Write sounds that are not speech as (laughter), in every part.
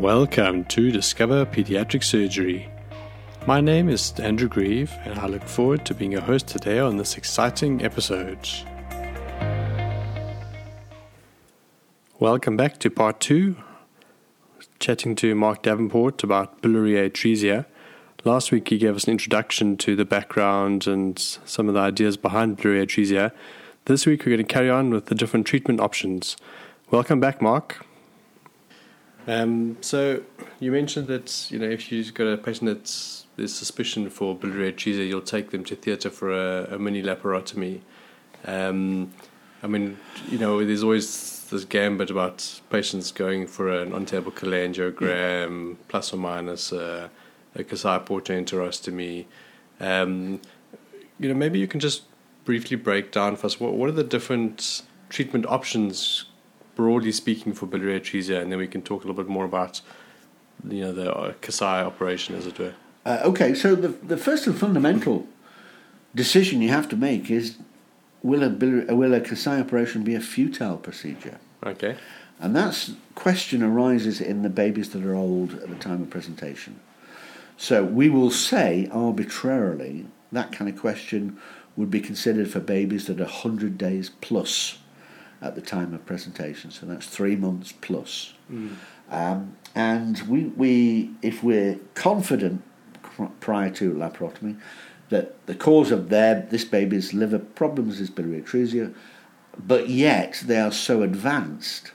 Welcome to Discover Pediatric Surgery. My name is Andrew Grieve, and I look forward to being your host today on this exciting episode. Welcome back to part two, chatting to Mark Davenport about biliary atresia. Last week, he gave us an introduction to the background and some of the ideas behind biliary atresia. This week, we're going to carry on with the different treatment options. Welcome back, Mark. Um, so you mentioned that you know if you've got a patient that's there's suspicion for biliary atresia, you'll take them to theatre for a, a mini laparotomy. Um, I mean, you know, there's always this gambit about patients going for an on-table cholangiogram, plus or minus a, a Kasai portoenterostomy. Um, you know, maybe you can just briefly break down for us what, what are the different treatment options broadly speaking for biliary atresia, and then we can talk a little bit more about you know the uh, Kasai operation, as it were. Uh, okay, so the the first and fundamental decision you have to make is will a biliary, will a Kasai operation be a futile procedure? Okay. And that question arises in the babies that are old at the time of presentation. So we will say arbitrarily that kind of question would be considered for babies that are 100 days plus at the time of presentation. So that's three months plus. Mm. Um, and we, we, if we're confident prior to laparotomy that the cause of their this baby's liver problems is biliary atresia, but yet they are so advanced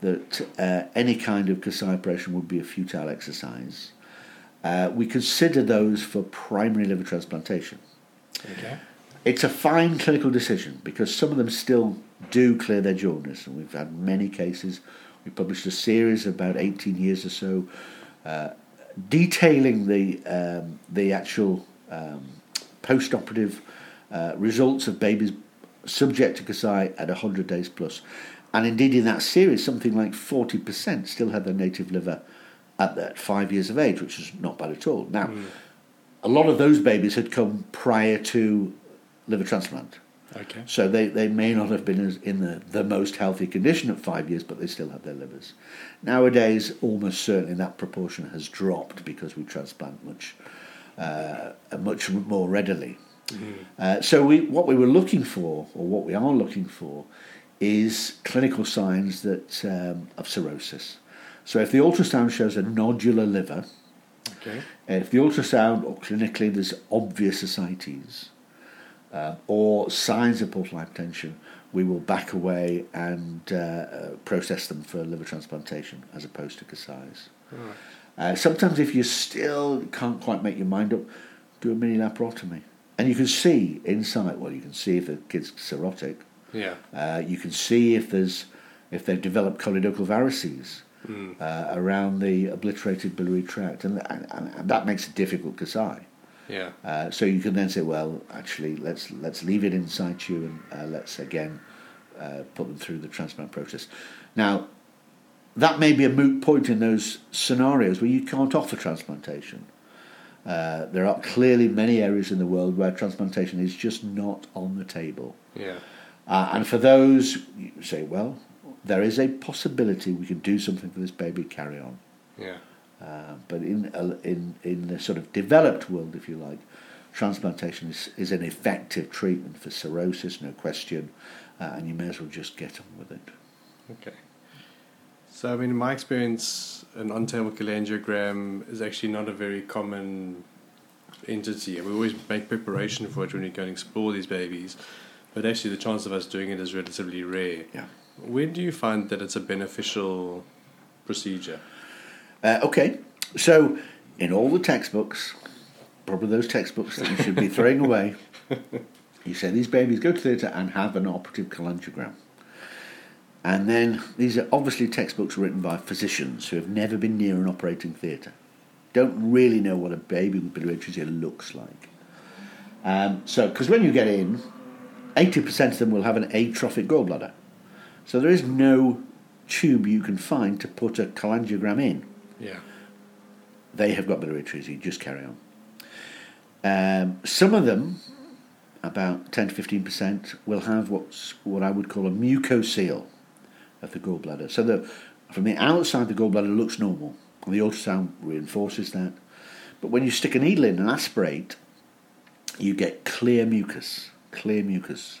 that uh, any kind of Kasai operation would be a futile exercise. Uh, we consider those for primary liver transplantation. Okay. It's a fine clinical decision because some of them still do clear their jaundice, and we've had many cases. We published a series about 18 years or so uh, detailing the um, the actual um, post-operative uh, results of babies subject to Kasai at 100 days plus. And indeed, in that series, something like 40% still had their native liver at that five years of age, which is not bad at all. Now, Mm. a lot of those babies had come prior to liver transplant. Okay. So they, they may not have been in the, the most healthy condition at five years, but they still have their livers. Nowadays, almost certainly that proportion has dropped because we transplant much uh, much more readily. Uh, so we, what we were looking for, or what we are looking for, is clinical signs that um, of cirrhosis. So if the ultrasound shows a nodular liver, Okay. if the ultrasound or clinically there's obvious ascites uh, or signs of portal hypertension, we will back away and uh, uh, process them for liver transplantation as opposed to Kasai's. Alright. Uh, sometimes, if you still can't quite make your mind up, do a mini laparotomy. And you can see inside, well, you can see if the kid's cirrhotic, Yeah. uh, you can see if there's if they've developed choledochal varices Mm. uh, around the obliterated biliary tract, and, and, and that makes it difficult Kasai. Yeah. Uh, so you can then say, well, actually, let's let's leave it in situ and uh, let's again uh, put them through the transplant process. Now, that may be a moot point in those scenarios where you can't offer transplantation. Uh, there are clearly many areas in the world where transplantation is just not on the table. Yeah. Uh, and for those, you say, well, there is a possibility we can do something for this baby, carry on. Yeah. Uh, but in, uh, in, in the sort of developed world, if you like, transplantation is, is an effective treatment for cirrhosis, no question, uh, and you may as well just get on with it. Okay. So, I mean, in my experience, an on-table cholangiogram is actually not a very common entity. We always make preparation for it when we go and explore these babies, but actually, the chance of us doing it is relatively rare. Yeah. When do you find that it's a beneficial procedure? Uh, okay, so in all the textbooks, probably those textbooks that you should be throwing away, you say these babies go to theatre and have an operative cholangiogram. And then these are obviously textbooks written by physicians who have never been near an operating theatre, don't really know what a baby with biliary atresia looks like. Um, so, because when you get in, 80% of them will have an atrophic gallbladder. So there is no tube you can find to put a cholangiogram in Yeah. they have got atresia. You just carry on. Um, some of them, about 10 to 15 percent, will have what's what I would call a mucocele of the gallbladder. So the from the outside, the gallbladder looks normal, and The ultrasound reinforces that. But when you stick a needle in and aspirate, you get clear mucus, clear mucus.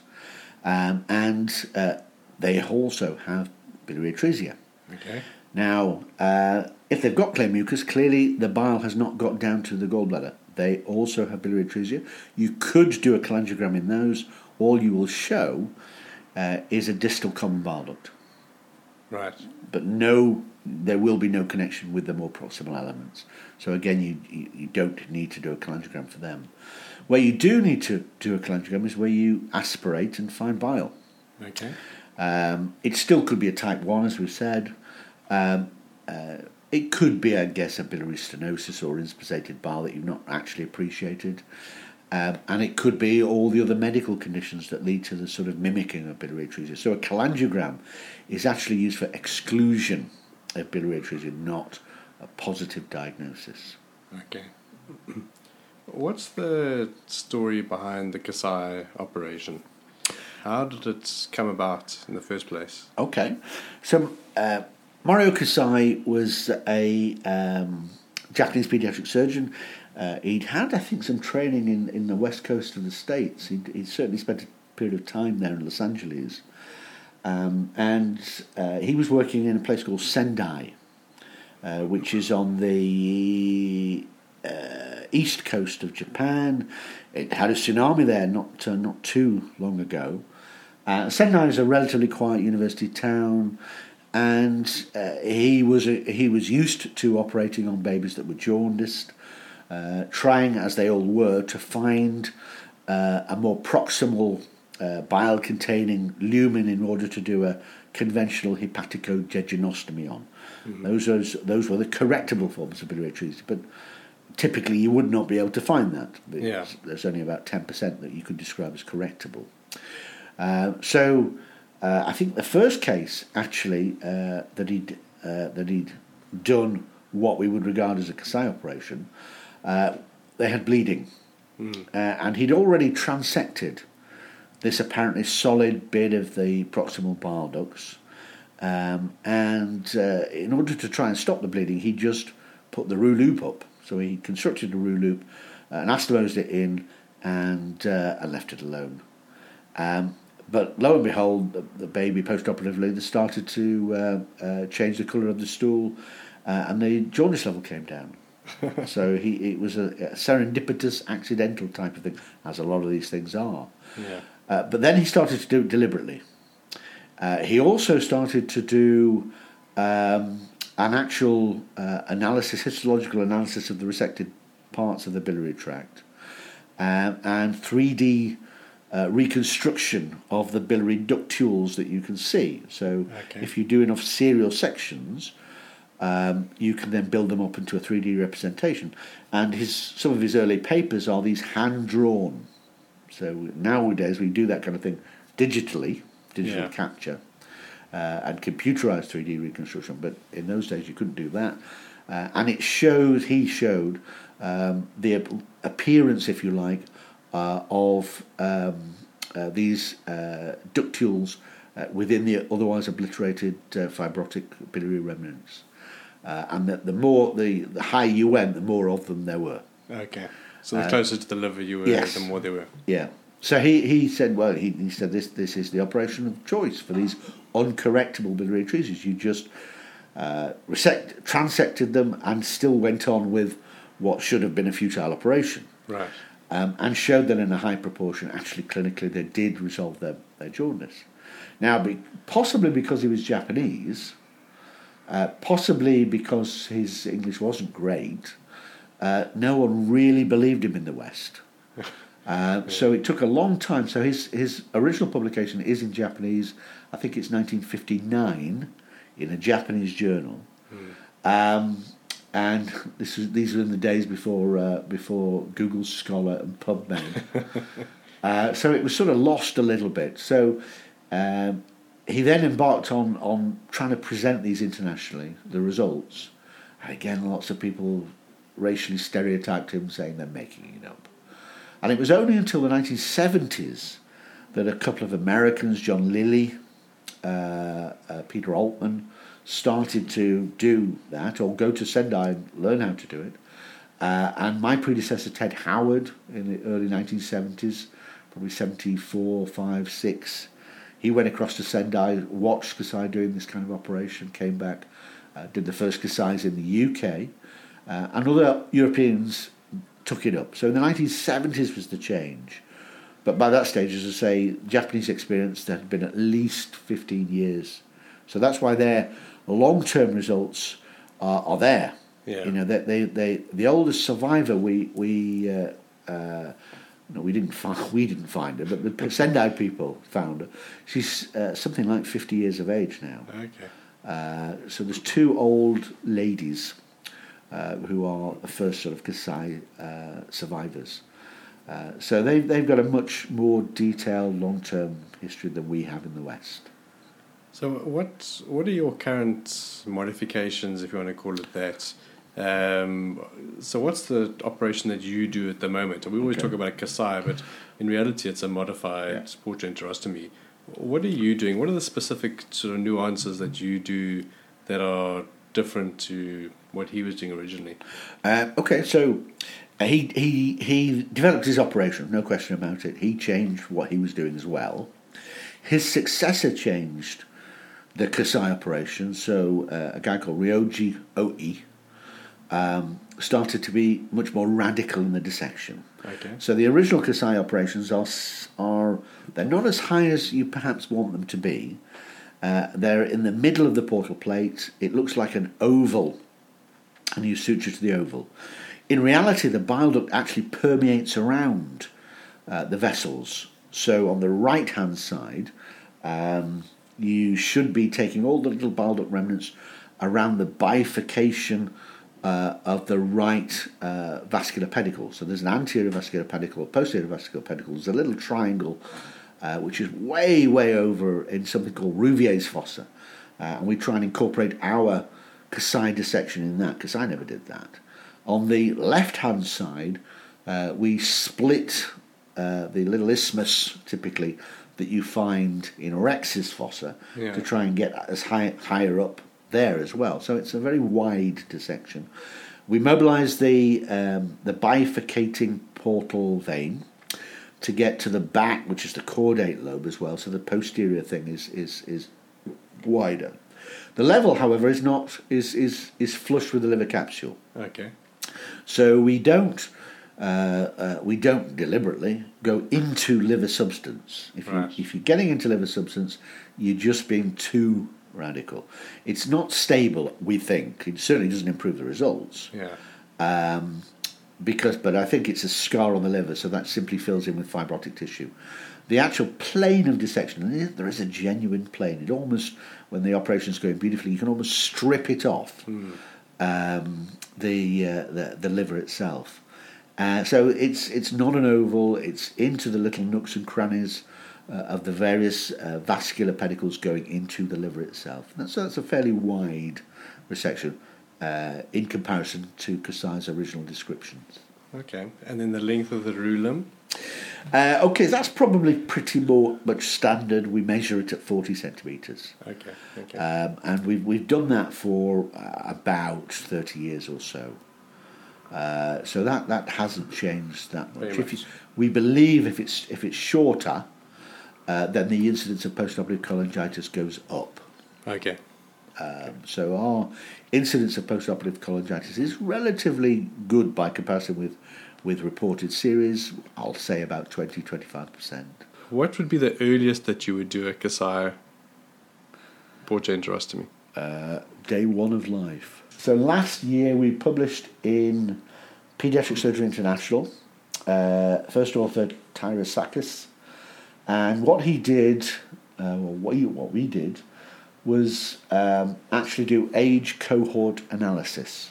Um, and uh, they also have biliary atresia. Okay. Now, uh, if they've got clear mucus, clearly the bile has not got down to the gallbladder. They also have biliary atresia. You could do a cholangiogram in those. All you will show uh, is a distal common bile duct, Right. but no, there will be no connection with the more proximal elements. So again, you, you, you don't need to do a cholangiogram for them. Where you do need to do a cholangiogram is where you aspirate and find bile. Okay. Um, it still could be a type 1, as we've said. Um, uh, it could be, I guess, a biliary stenosis or inspissated bile that you've not actually appreciated. Um, and it could be all the other medical conditions that lead to the sort of mimicking of biliary atresia. So a cholangiogram is actually used for exclusion of biliary atresia, not a positive diagnosis. Okay. (clears throat) What's the story behind the Kasai operation? How did it come about in the first place? Okay, so uh, Morio Kasai was a um, Japanese pediatric surgeon. Uh, he'd had, I think, some training in, in the west coast of the states. He'd, he'd certainly spent a period of time there in Los Angeles, um, and uh, he was working in a place called Sendai, uh, which is on the uh, east coast of Japan. It had a tsunami there not uh, not too long ago. Uh, Sendai is a relatively quiet university town, and uh, he was a, he was used to operating on babies that were jaundiced, uh, trying as they all were to find uh, a more proximal uh, bile-containing lumen in order to do a conventional hepaticojejunostomy on. Those those those were the correctable forms of biliary atresia, but typically you would not be able to find that. Yeah. There's only about 10% that you could describe as correctable. Uh, so uh, I think the first case actually uh, that he'd uh, that he'd done what we would regard as a Kasai operation, uh, they had bleeding, uh, and he'd already transected this apparently solid bit of the proximal bile ducts. Um, and uh, in order to try and stop the bleeding, he just put the roux loop up. So he constructed a roux loop, uh, anastomosed it in, and, uh, and left it alone. Um, but lo and behold, the, the baby post-operatively they started to uh, uh, change the colour of the stool, uh, and the jaundice level came down. (laughs) so he it was a, a serendipitous, accidental type of thing, as a lot of these things are. Yeah. Uh, but then he started to do it deliberately. Uh, he also started to do um, an actual uh, analysis, histological analysis of the resected parts of the biliary tract, um, and 3D uh, reconstruction of the biliary ductules that you can see. So Okay. if you do enough serial sections, um, you can then build them up into a 3D representation. And his some of his early papers are these hand drawn. So nowadays we do that kind of thing digitally, digital Yeah. capture, uh, and computerized 3D reconstruction. But in those days you couldn't do that. Uh, and it shows, he showed, um, the ap- appearance, if you like, of um, uh, these uh, ductules uh, within the otherwise obliterated uh, fibrotic biliary remnants. Uh, and that the more the, the higher you went, the more of them there were. Okay. So the closer to the liver you were, Uh, yes. the more they were. Yeah. So he, he said, well, he, he said this this is the operation of choice for these uncorrectable biliary atresias. You just uh, resect, transected them and still went on with what should have been a futile operation. Right. Um, and showed that in a high proportion, actually clinically, they did resolve their, their jaundice. Now, be, possibly because he was Japanese, uh, possibly because his English wasn't great, uh, no one really believed him in the West. (laughs) Uh, so it took a long time. So his, his original publication is in Japanese. I think it's 1959 in a Japanese journal. Um, and this was, these were in the days before uh, before Google Scholar and PubMed. (laughs) uh, so it was sort of lost a little bit. So um, he then embarked on on trying to present these internationally, the results. And again, lots of people racially stereotyped him, saying they're making it up. And it was only until the 1970s that a couple of Americans, John Lilly, uh, uh, Peter Altman, started to do that or go to Sendai and learn how to do it. Uh, and my predecessor, Ted Howard, in the early 1970s, probably 74, 5, 6, he went across to Sendai, watched Kasai doing this kind of operation, came back, uh, did the first Kasais in the UK, uh, and other Europeans took it up. So in the 1970s was the change. But by that stage, as I say, Japanese experience there had been at least 15 years. So that's why their long-term results are, are there. Yeah. You know, they, they, they, the oldest survivor we we uh, uh, no, we didn't find (laughs) we didn't find her, but the Sendai people found her. She's uh, something like 50 years of age now. Okay. Uh, so there's two old ladies uh, who are the first sort of Kasai uh, survivors. Uh, so they've, they've got a much more detailed long term history than we have in the West. So what what are your current modifications, if you want to call it that? Um, so what's the operation that you do at the moment? We always Okay. talk about a Kasai, but in reality, it's a modified Yeah. enterostomy. What are you doing? What are the specific sort of nuances that you do that are different to what he was doing originally? Uh, okay, so uh, he, he, he developed his operation, no question about it. He changed what he was doing as well. His successor changed the Kasai operation, so uh, a guy called Ryoji Ohi um, started to be much more radical in the dissection. Okay. So the original Kasai operations are, are they're not as high as you perhaps want them to be. Uh, they're in the middle of the portal plate. It looks like an oval, and you suture to the oval. In reality, the bile duct actually permeates around uh, the vessels. So on the right hand side, um, you should be taking all the little bile duct remnants around the bifurcation uh, of the right uh, vascular pedicle. So there's an anterior vascular pedicle, a posterior vascular pedicle. There's a little triangle uh, which is way, way over in something called Rouvière's fossa. Uh, and we try and incorporate our Kasai dissection in that, because I never did that. On the left hand side, uh, we split uh, the little isthmus, typically, that you find in Rex's fossa Yeah. to try and get as high, higher up there as well. So it's a very wide dissection. We mobilise the, um, the bifurcating portal vein to get to the back, which is the caudate lobe as well. So the posterior thing is is is wider. The level, however, is not is is is flush with the liver capsule. Okay. So we don't uh, uh, we don't deliberately go into liver substance. If you Right. if you're getting into liver substance, you're just being too radical. It's not stable. We think it certainly doesn't improve the results Yeah. um, because, but I think it's a scar on the liver, so that simply fills in with fibrotic tissue. The actual plane of dissection, there- is a genuine plane. It almost, when the operation's going beautifully, you can almost strip it off um, the, uh, the the liver itself. Uh, so it's it's not an oval. It's into the little nooks and crannies uh, of the various uh, vascular pedicles going into the liver itself. And that's, that's a fairly wide resection uh, in comparison to Kasai's original descriptions. Okay. And then the length of the Roux loop. Uh, okay, that's probably pretty more much standard. We measure it at 40 centimetres. Okay. Okay. Um, and we've, we've done that for uh, about 30 years or so. Uh, so that, that hasn't changed that much. You, we believe if it's, if it's shorter, uh, then the incidence of postoperative cholangitis goes up. okay. Um, so our incidence of postoperative cholangitis is relatively good by comparison with, with reported series. I'll say about 20 25%. What would be the earliest that you would do a Kasai portoenterostomy? uh, day one of life. So last year we published in Pediatric Surgery International, uh, first author Tyraskis, and what he did, uh, well, what, he, what we did, was um, actually do age cohort analysis.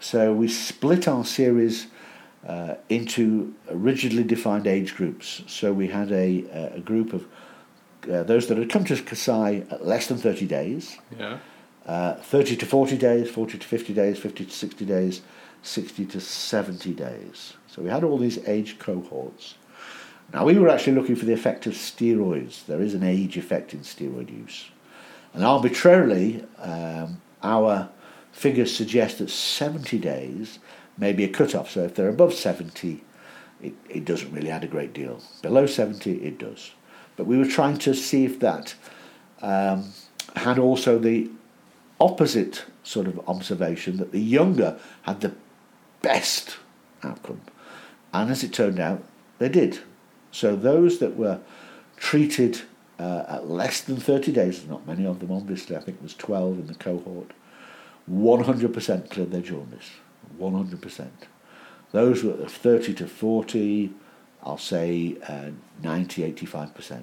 So we split our series uh, into rigidly defined age groups. So we had a, a group of uh, those that had come to Kasai at less than 30 days, Yeah. uh, 30 to 40 days, 40 to 50 days, 50 to 60 days, 60 to 70 days. So we had all these age cohorts. Now we were actually looking for the effect of steroids. There is an age effect in steroid use. And arbitrarily, um, our figures suggest that 70 days may be a cut-off. So if they're above 70, it, it doesn't really add a great deal. Below 70, it does. But we were trying to see if that um, had also the opposite sort of observation that the younger had the best outcome. And as it turned out, they did. So those that were treated uh, at less than 30 days, not many of them obviously, I think it was 12 in the cohort, 100% cleared their jaundice. 100%. Those were 30 to 40, I'll say uh, 90, 85%.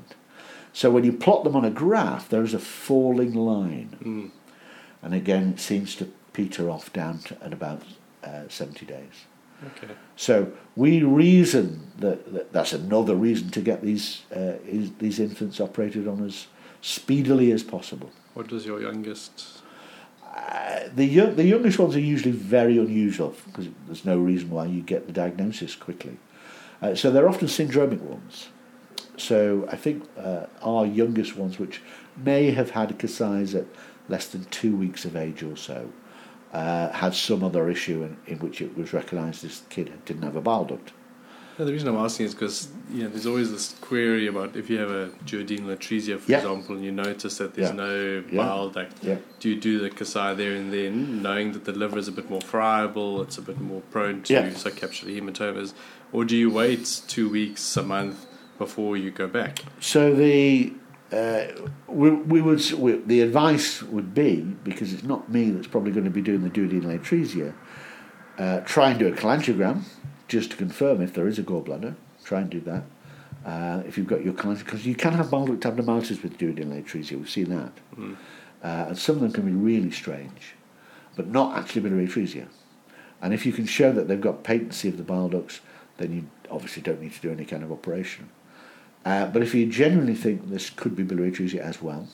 So when you plot them on a graph, there is a falling line. Mm. And again, it seems to peter off down to, at about uh, 70 days. Okay. So we reason that, that that's another reason to get these uh, is, these infants operated on as speedily as possible. What does your youngest? Uh, the young, the youngest ones are usually very unusual because there's no reason why you get the diagnosis quickly. Uh, so they're often syndromic ones. So I think uh, our youngest ones, which may have had a Kasai's at less than two weeks of age or so, uh, had some other issue in, in which it was recognised this kid didn't have a bile duct. No, the reason I'm asking is because you know there's always this query about if you have a duodenal atresia, for Yeah. example, and you notice that there's Yeah. no Yeah. bile duct. Yeah. Do you do the Kasai there and then, knowing that the liver is a bit more friable, it's a bit more prone to Yeah. subcapsular hematomas, or do you wait two weeks, a month before you go back? So the uh, we, we would we, the advice would be because it's not me that's probably going to be doing the duodenal atresia. Uh, try and do a cholangiogram just to confirm if there is a gallbladder. Try and do that. Uh, if you've got your cholangiogram, because you can have bile duct abnormalities with duodenal atresia. We've seen that, Mm. uh, and some of them can be really strange, but not actually biliary atresia. And if you can show that they've got patency of the bile ducts, then you obviously don't need to do any kind of operation. Uh, but if you genuinely think this could be biliary atresia as well,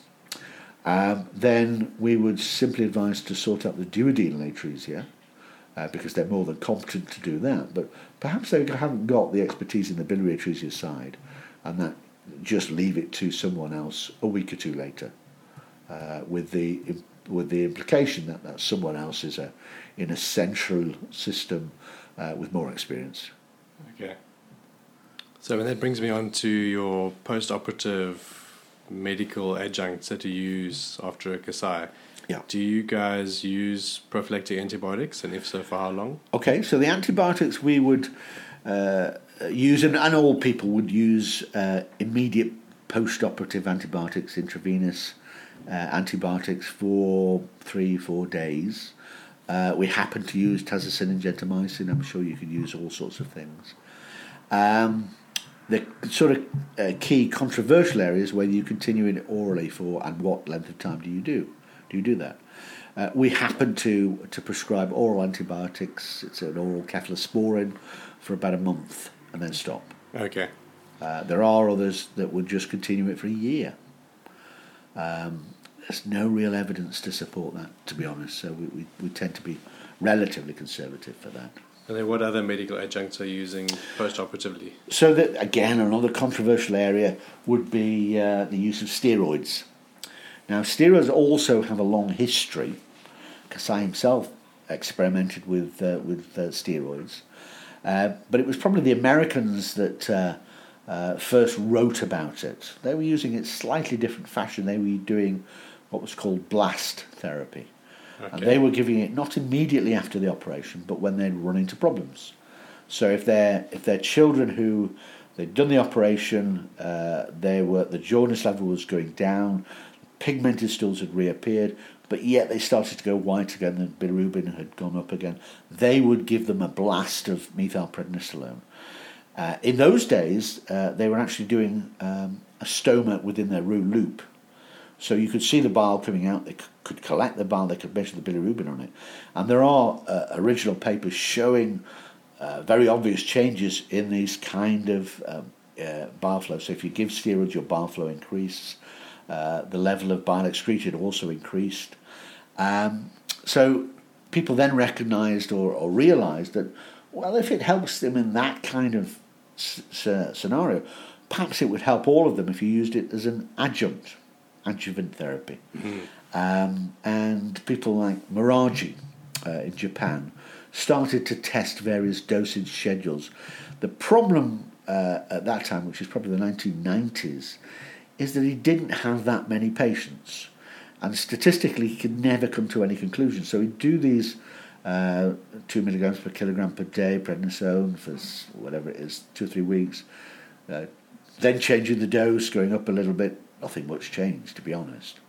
um, then we would simply advise to sort out the duodenal atresia uh, because they're more than competent to do that. But perhaps they haven't got the expertise in the biliary atresia side, and that just leave it to someone else a week or two later, uh, with the with the implication that that someone else is a in a central system uh, with more experience. Okay. So that brings me on to your post-operative medical adjuncts that you use after a Kasai. Yeah. Do you guys use prophylactic antibiotics, and if so, for how long? Okay, so the antibiotics we would uh, use, and, and all people would use uh, immediate post-operative antibiotics, intravenous uh, antibiotics for three, four days. Uh, we happen to use tazocin and gentamicin. I'm sure you could use all sorts of things. Um, the sort of uh, key controversial areas whether you continue it orally for and what length of time do you do? Do you do that? Uh, we happen to to prescribe oral antibiotics. It's an oral cephalosporin for about a month and then stop. Okay. Uh, there are others that would just continue it for a year. Um, there's no real evidence to support that, to be honest. So we, we, we tend to be relatively conservative for that. And then what other medical adjuncts are you using post-operatively? So that again, another controversial area would be uh, the use of steroids. Now, steroids also have a long history. Kasai himself experimented with uh, with uh, steroids, uh, but it was probably the Americans that uh, uh, first wrote about it. They were using it slightly different fashion. They were doing what was called blast therapy. And they were giving it not immediately after the operation, but when they'd run into problems. So if they're if they're children who they'd done the operation, uh, they were the jaundice level was going down, pigmented stools had reappeared, but yet they started to go white again. The bilirubin had gone up again. They would give them a blast of methylprednisolone. Uh, in those days, uh, they were actually doing um, a stoma within their Roux loop. So you could see the bile coming out, they could collect the bile, they could measure the bilirubin on it. And there are uh, original papers showing uh, very obvious changes in these kind of um, uh, bile flow. So if you give steroids, your bile flow increases. Uh, the level of bile excreted also increased. Um, so people then recognised or, or realised that, well, if it helps them in that kind of s- scenario, perhaps it would help all of them if you used it as an adjunct. Adjuvant therapy. Um, and people like Muraji uh, in Japan started to test various dosage schedules. The problem uh, at that time, which is probably the 1990s, is that he didn't have that many patients. And statistically, he could never come to any conclusion. So he'd do these uh, two milligrams per kilogram per day prednisone for whatever it is, two or three weeks. Uh, then changing the dose, going up a little bit. Nothing much changed, to be honest.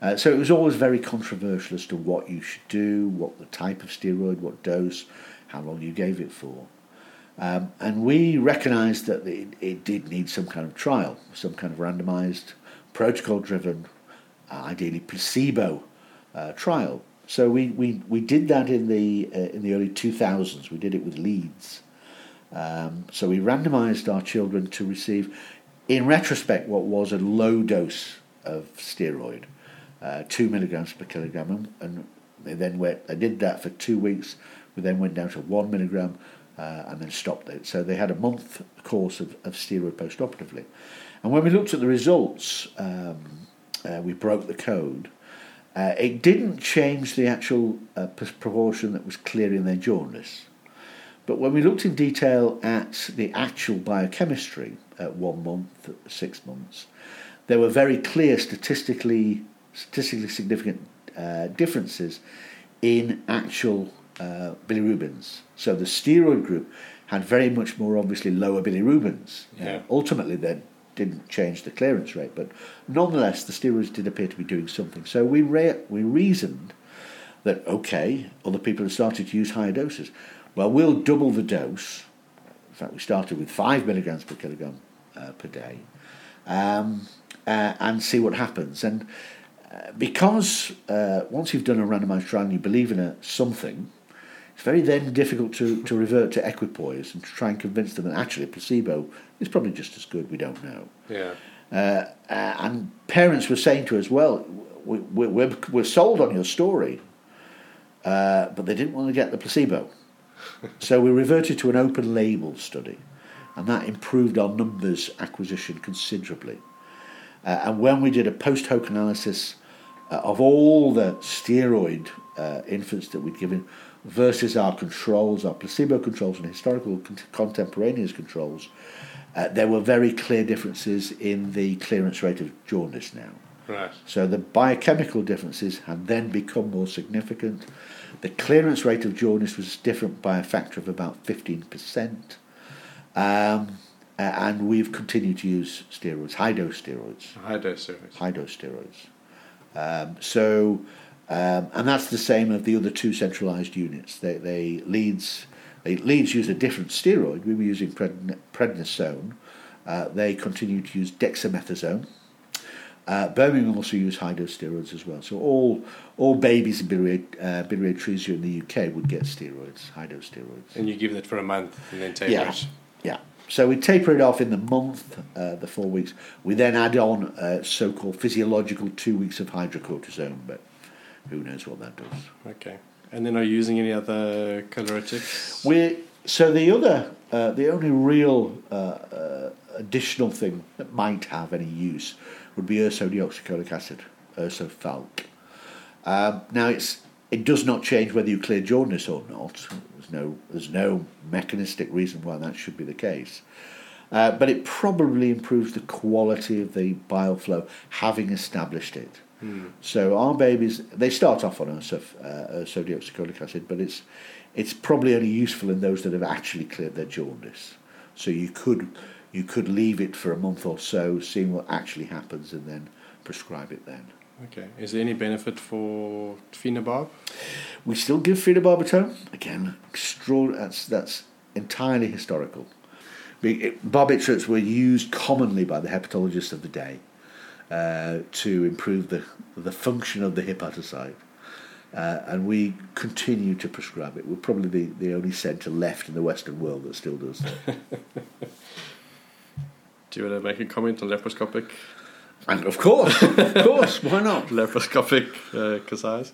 Uh, so it was always very controversial as to what you should do, what the type of steroid, what dose, how long you gave it for. Um, and we recognised that it, it did need some kind of trial, some kind of randomised, protocol driven, uh, ideally placebo uh, trial. So we, we, we did that in the, uh, in the early 2000s. We did it with Leeds. Um, so we randomised our children to receive, in retrospect, what was a low dose of steroid, uh, two milligrams per kilogram, and, they then went. They did that for two weeks. We then went down to one milligram, uh, and then stopped it. So they had a month course of, of steroid postoperatively. And when we looked at the results, um, uh, we broke the code. Uh, it didn't change the actual uh, proportion that was clearing their jaundice. But when we looked in detail at the actual biochemistry at one month, six months, there were very clear statistically statistically significant uh, differences in actual uh, bilirubins. So the steroid group had very much more obviously lower bilirubins. Yeah. ultimately, that didn't change the clearance rate, but nonetheless, the steroids did appear to be doing something. So we re- we reasoned that okay, other people have started to use higher doses. Well, we'll double the dose. In fact, we started with five milligrams per kilogram uh, per day, um, uh, and see what happens. And uh, because uh, once you've done a randomised trial and you believe in a something, it's very then difficult to, to revert to equipoise and to try and convince them that actually a placebo is probably just as good. We don't know. Yeah. Uh, uh, and parents were saying to us, well, we, we, we're, we're sold on your story, uh, but they didn't want to get the placebo. (laughs) so we reverted to an open label study, and that improved our numbers acquisition considerably. Uh, and when we did a post hoc analysis uh, of all the steroid uh, infants that we'd given versus our controls, our placebo controls, and historical con- contemporaneous controls, uh, there were very clear differences in the clearance rate of jaundice now. Right. So the biochemical differences had then become more significant. The clearance rate of jaundice was different by a factor of about 15%. Um, a- and we've continued to use steroids, high dose steroids, High dose steroids. high dose steroids. Um, so, um, and that's the same of the other two centralized units. They, they Leeds, they, Leeds use a different steroid. We were using predn- prednisone. Uh, they continue to use dexamethasone. Uh, Birmingham also use high dose steroids as well. So all all babies in biliary, uh, biliary atresia in the UK would get steroids, high dose steroids. And you give that for a month and then take Yeah, it. Yeah. So we taper it off in the month, uh, the four weeks. We then add on uh, so-called physiological two weeks of hydrocortisone, but who knows what that does. Okay. And then are you using any other choleretics? We so the other, uh, the only real uh, uh, additional thing that might have any use would be ursodeoxycholic acid, Ursofalk. Um, now it's it does not change whether you clear jaundice or not. There's no there's no mechanistic reason why that should be the case. Uh, but it probably improves the quality of the bile flow, having established it. So our babies, they start off on ursof, uh, ursodeoxycholic acid, but it's it's probably only useful in those that have actually cleared their jaundice. So you could you could leave it for a month or so, seeing what actually happens, and then prescribe it then. Okay. Is there any benefit for phenobarb? We still give phenobarbital. Again, extra- that's, that's entirely historical. Barbiturates were used commonly by the hepatologists of the day uh, to improve the, the function of the hepatocyte. Uh, and we continue to prescribe it. We're probably the, the only centre left in the Western world that still does that. (laughs) Do you want to make a comment on laparoscopic and of course, of course, why not? laparoscopic uh, Kasais?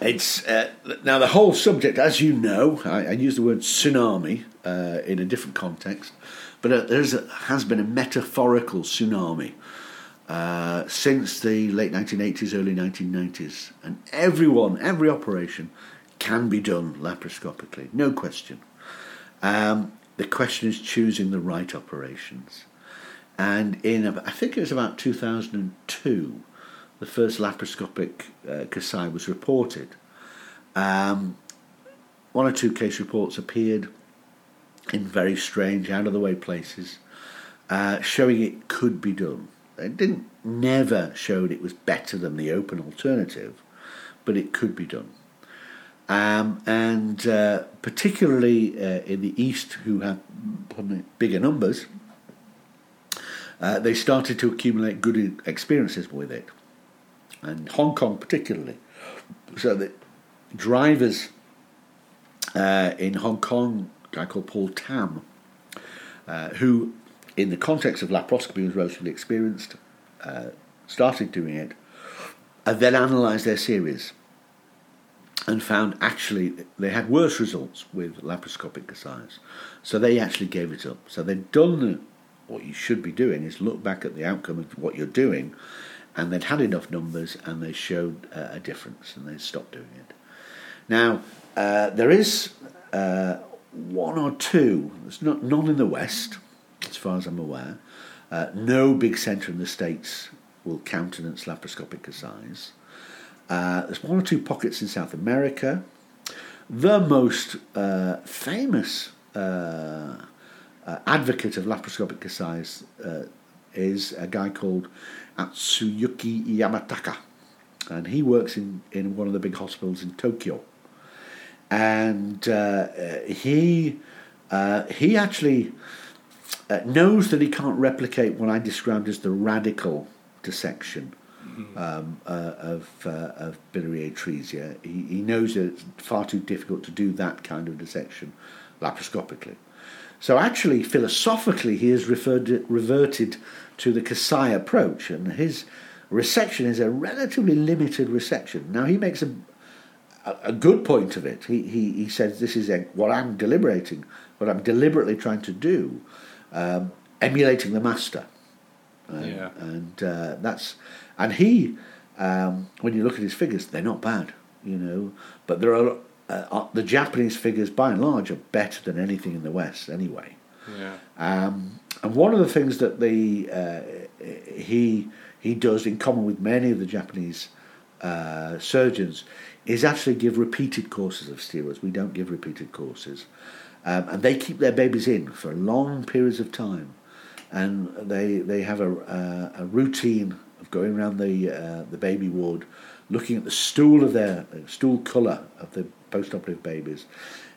It's uh, now the whole subject, as you know, I, I use the word tsunami uh, in a different context, but uh, there has been a metaphorical tsunami uh, since the late 1980s, early 1990s. And everyone, every operation can be done laparoscopically, no question. Um, the question is choosing the right operations. And in, I think it was about 2002, the first laparoscopic uh, Kasai was reported. Um, one or two case reports appeared in very strange, out of the way places, uh, showing it could be done. It didn't never showed it was better than the open alternative, but it could be done. Um, and uh, particularly uh, in the East, who have bigger numbers, uh, they started to accumulate good experiences with it, and Hong Kong particularly. So that drivers uh, in Hong Kong, a guy called Paul Tam, uh, who, in the context of laparoscopy, was relatively experienced, uh, started doing it, and then analysed their series and found actually they had worse results with laparoscopic Kasai's. So they actually gave it up. So they'd done the, what you should be doing is look back at the outcome of what you're doing, and they'd had enough numbers and they showed uh, a difference and they stopped doing it. Now, uh, there is uh, one or two, there's not, none in the West, as far as I'm aware. Uh, no big centre in the States will countenance laparoscopic Kasai's. Uh, there's one or two pockets in South America. The most uh, famous uh, uh advocate of laparoscopic Kasai's uh, is a guy called Atsuyuki Yamataka, and he works in, in one of the big hospitals in Tokyo. And uh, he he actually knows that he can't replicate what I described as the radical dissection um, uh, of, uh, of biliary atresia. He, he knows that it's far too difficult to do that kind of dissection laparoscopically. So actually, philosophically, he has referred, reverted to the Kasai approach, and his resection is a relatively limited resection. Now, he makes a, a good point of it. He, he, he says, This is a, what I'm deliberating, what I'm deliberately trying to do, um, emulating the master. Uh, yeah. And uh, that's and he, um, when you look at his figures, they're not bad, you know. But there are uh, uh, the Japanese figures, by and large, are better than anything in the West, anyway. Yeah. Um, and one of the things that the uh, he he does in common with many of the Japanese uh, surgeons is actually give repeated courses of steroids. We don't give repeated courses, um, and they keep their babies in for long periods of time, and they they have a, a, a routine of going around the uh, the baby ward, looking at the stool of their stool colour of the post-operative babies,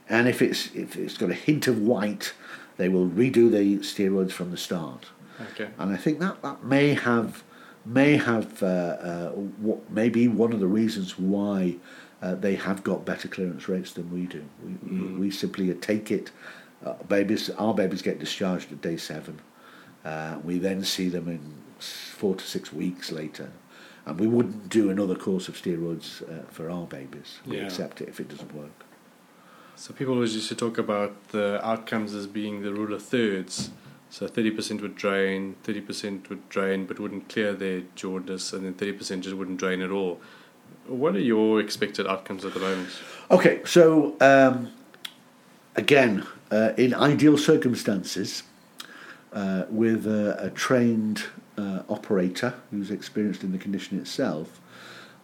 and if it's if it's got a hint of white, they will redo the steroids from the start. Okay. And I think that that may have may have uh, uh, what maybe one of the reasons why uh, they have got better clearance rates than we do. We, mm. we, we, simply take it. Uh, babies, our babies get discharged at day seven. Uh, we then see them in four to six weeks later. And we wouldn't do another course of steroids uh, for our babies. We yeah. accept it if it doesn't work. So people always used to talk about the outcomes as being the rule of thirds. So 30% would drain, 30% would drain but wouldn't clear their jaundice, and then 30% just wouldn't drain at all. What are your expected outcomes at the moment? Okay, so um, again, uh, in ideal circumstances, uh, with a, a trained uh, operator who's experienced in the condition itself,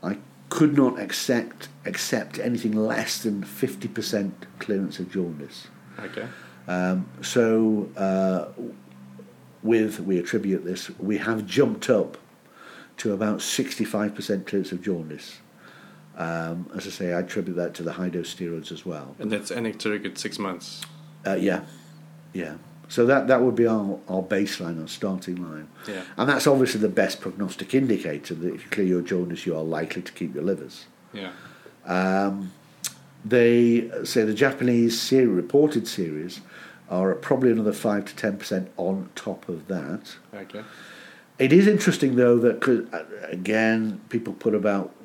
I could not accept accept anything less than fifty percent clearance of jaundice. Okay. Um, so uh, with we attribute this, we have jumped up to about sixty five percent clearance of jaundice. Um, as I say, I attribute that to the high dose steroids as well. And that's anecdotic at six months. Uh, yeah, yeah. So that, that would be our, our baseline, our starting line. Yeah. And that's obviously the best prognostic indicator that if you clear your jaundice, you are likely to keep your livers. Yeah. Um, they say the Japanese series, reported series are probably another 5 to 10% on top of that. Okay. It is interesting, though, that uh, again, people put about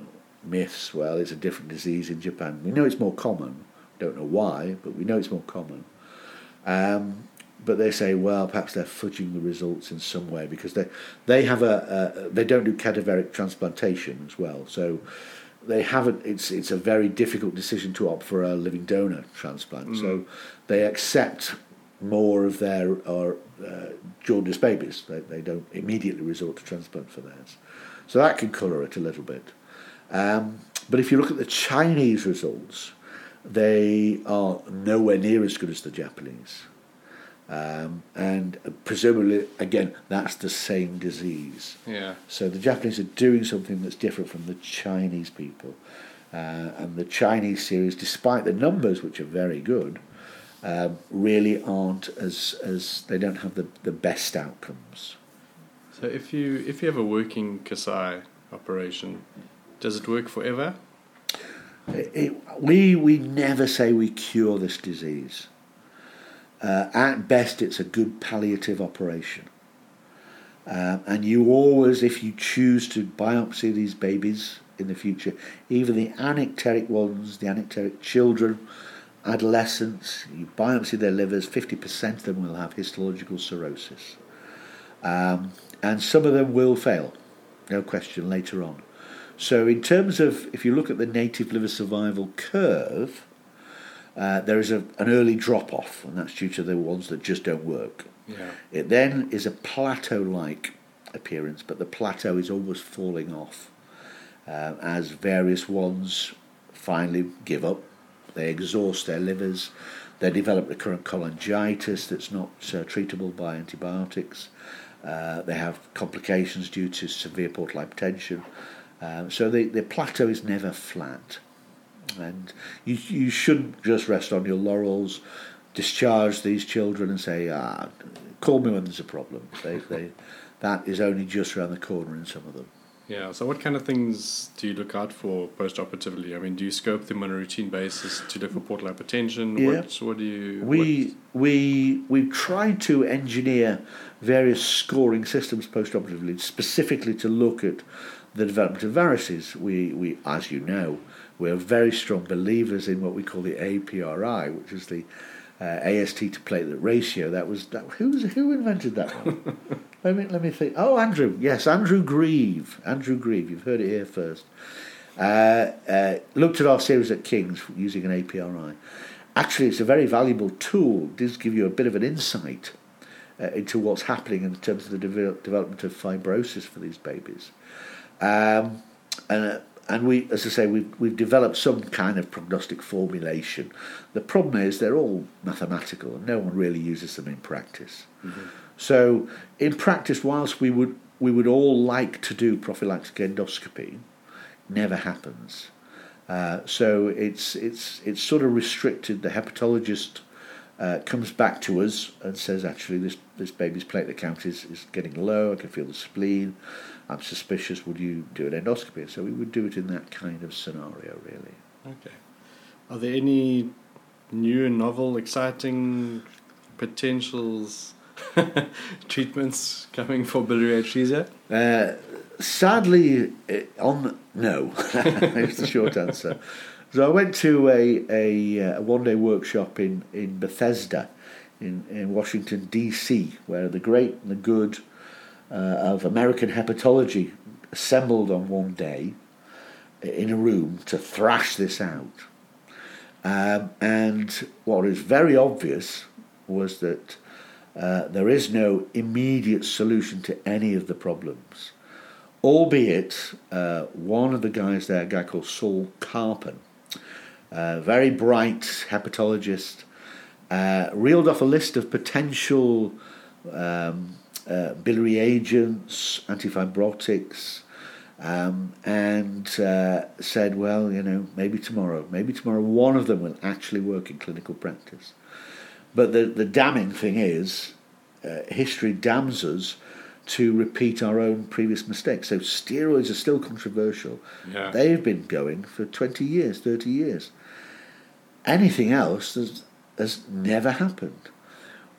myths. Well, it's a different disease in Japan. We know it's more common. Don't know why, but we know it's more common. Um, but they say, well, perhaps they're fudging the results in some way because they they have a, a they don't do cadaveric transplantation as well, so they haven't. It's it's a very difficult decision to opt for a living donor transplant. Mm. So they accept more of their or uh, jaundice babies. They they don't immediately resort to transplant for theirs. So that can colour it a little bit. Um, but if you look at the Chinese results, they are nowhere near as good as the Japanese. Um, and presumably, again, that's the same disease. Yeah. So the Japanese are doing something that's different from the Chinese people. Uh, and the Chinese series, despite the numbers, which are very good, um, really aren't as, as they don't have the, the best outcomes. So if you if you have a working Kasai operation, does it work forever? It, it, we we never say we cure this disease. Uh, at best, it's a good palliative operation. Um, and you always, if you choose to biopsy these babies in the future, even the anicteric ones, the anicteric children, adolescents, you biopsy their livers, 50% of them will have histological cirrhosis. Um, and some of them will fail, no question, later on. So, in terms of if you look at the native liver survival curve, uh, there is a, an early drop off, and that's due to the ones that just don't work. Yeah. It then is a plateau like appearance, but the plateau is always falling off uh, as various ones finally give up. They exhaust their livers, they develop recurrent cholangitis that's not uh, treatable by antibiotics. Uh, they have complications due to severe portal hypertension. Um, so the, the plateau is never flat. And you, you shouldn't just rest on your laurels, discharge these children and say, ah, call me when there's a problem. They, they, that is only just around the corner in some of them. Yeah. So, what kind of things do you look out for post-operatively? I mean, do you scope them on a routine basis to look for portal hypertension? Yeah. What, what do you? We what? we we've tried to engineer various scoring systems post-operatively, specifically to look at the development of varices. We we, as you know, we're very strong believers in what we call the APRI, which is the uh, AST to platelet ratio. That was that. Who who invented that one? (laughs) let me let me think. Oh, Andrew. Yes, Andrew Grieve. Andrew Grieve. You've heard it here first. Uh, uh, looked at our series at King's using an APRI. Actually, it's a very valuable tool. It does give you a bit of an insight uh, into what's happening in terms of the de- development of fibrosis for these babies. Um, and uh, and we, as I say, we've, we've developed some kind of prognostic formulation. The problem is they're all mathematical and no one really uses them in practice. Mm-hmm. So, in practice, whilst we would, we would all like to do prophylactic endoscopy, never happens. Uh, so it's it's it's sort of restricted. The hepatologist uh, comes back to us and says, actually, this this baby's platelet count is, is getting low. I can feel the spleen. I'm suspicious, would you do an endoscopy? So we would do it in that kind of scenario, really. Okay. Are there any new, and novel, exciting potentials, (laughs) treatments coming for biliary atresia? Uh, sadly, eh, on no, (laughs) is the short answer. So I went to a, a, a one day workshop in, in Bethesda in, in Washington, D.C., where the great and the good uh, of American hepatology assembled on one day in a room to thrash this out. Um, and what is very obvious was that uh, there is no immediate solution to any of the problems. Albeit, uh, one of the guys there, a guy called Saul Karpen, a very bright hepatologist, uh, reeled off a list of potential um, uh, biliary agents, antifibrotics, um, and uh, said, well, you know, maybe tomorrow, maybe tomorrow one of them will actually work in clinical practice. But the, the damning thing is, uh, history damns us to repeat our own previous mistakes. So steroids are still controversial. Yeah. They've been going for 20 years, 30 years. Anything else has, has never happened.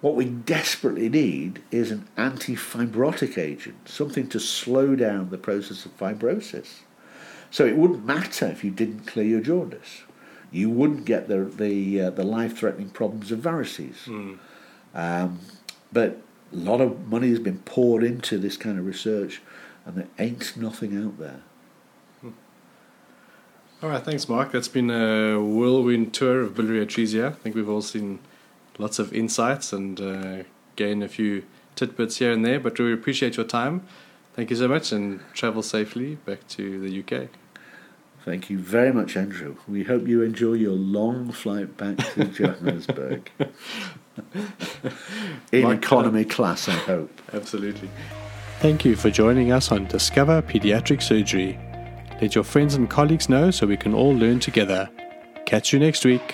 What we desperately need is an anti-fibrotic agent, something to slow down the process of fibrosis. So it wouldn't matter if you didn't clear your jaundice. You wouldn't get the the uh, the life-threatening problems of varices. Mm. Um, but a lot of money has been poured into this kind of research, and there ain't nothing out there. All right, thanks, Mark. That's been a whirlwind tour of biliary atresia. I think we've all seen lots of insights and uh, gained a few tidbits here and there, but we appreciate your time. Thank you so much and travel safely back to the UK. Thank you very much, Andrew. We hope you enjoy your long flight back to (laughs) Johannesburg. (laughs) In economy class, I hope. Absolutely. Thank you for joining us on Discover Pediatric Surgery. Let your friends and colleagues know so we can all learn together. Catch you next week.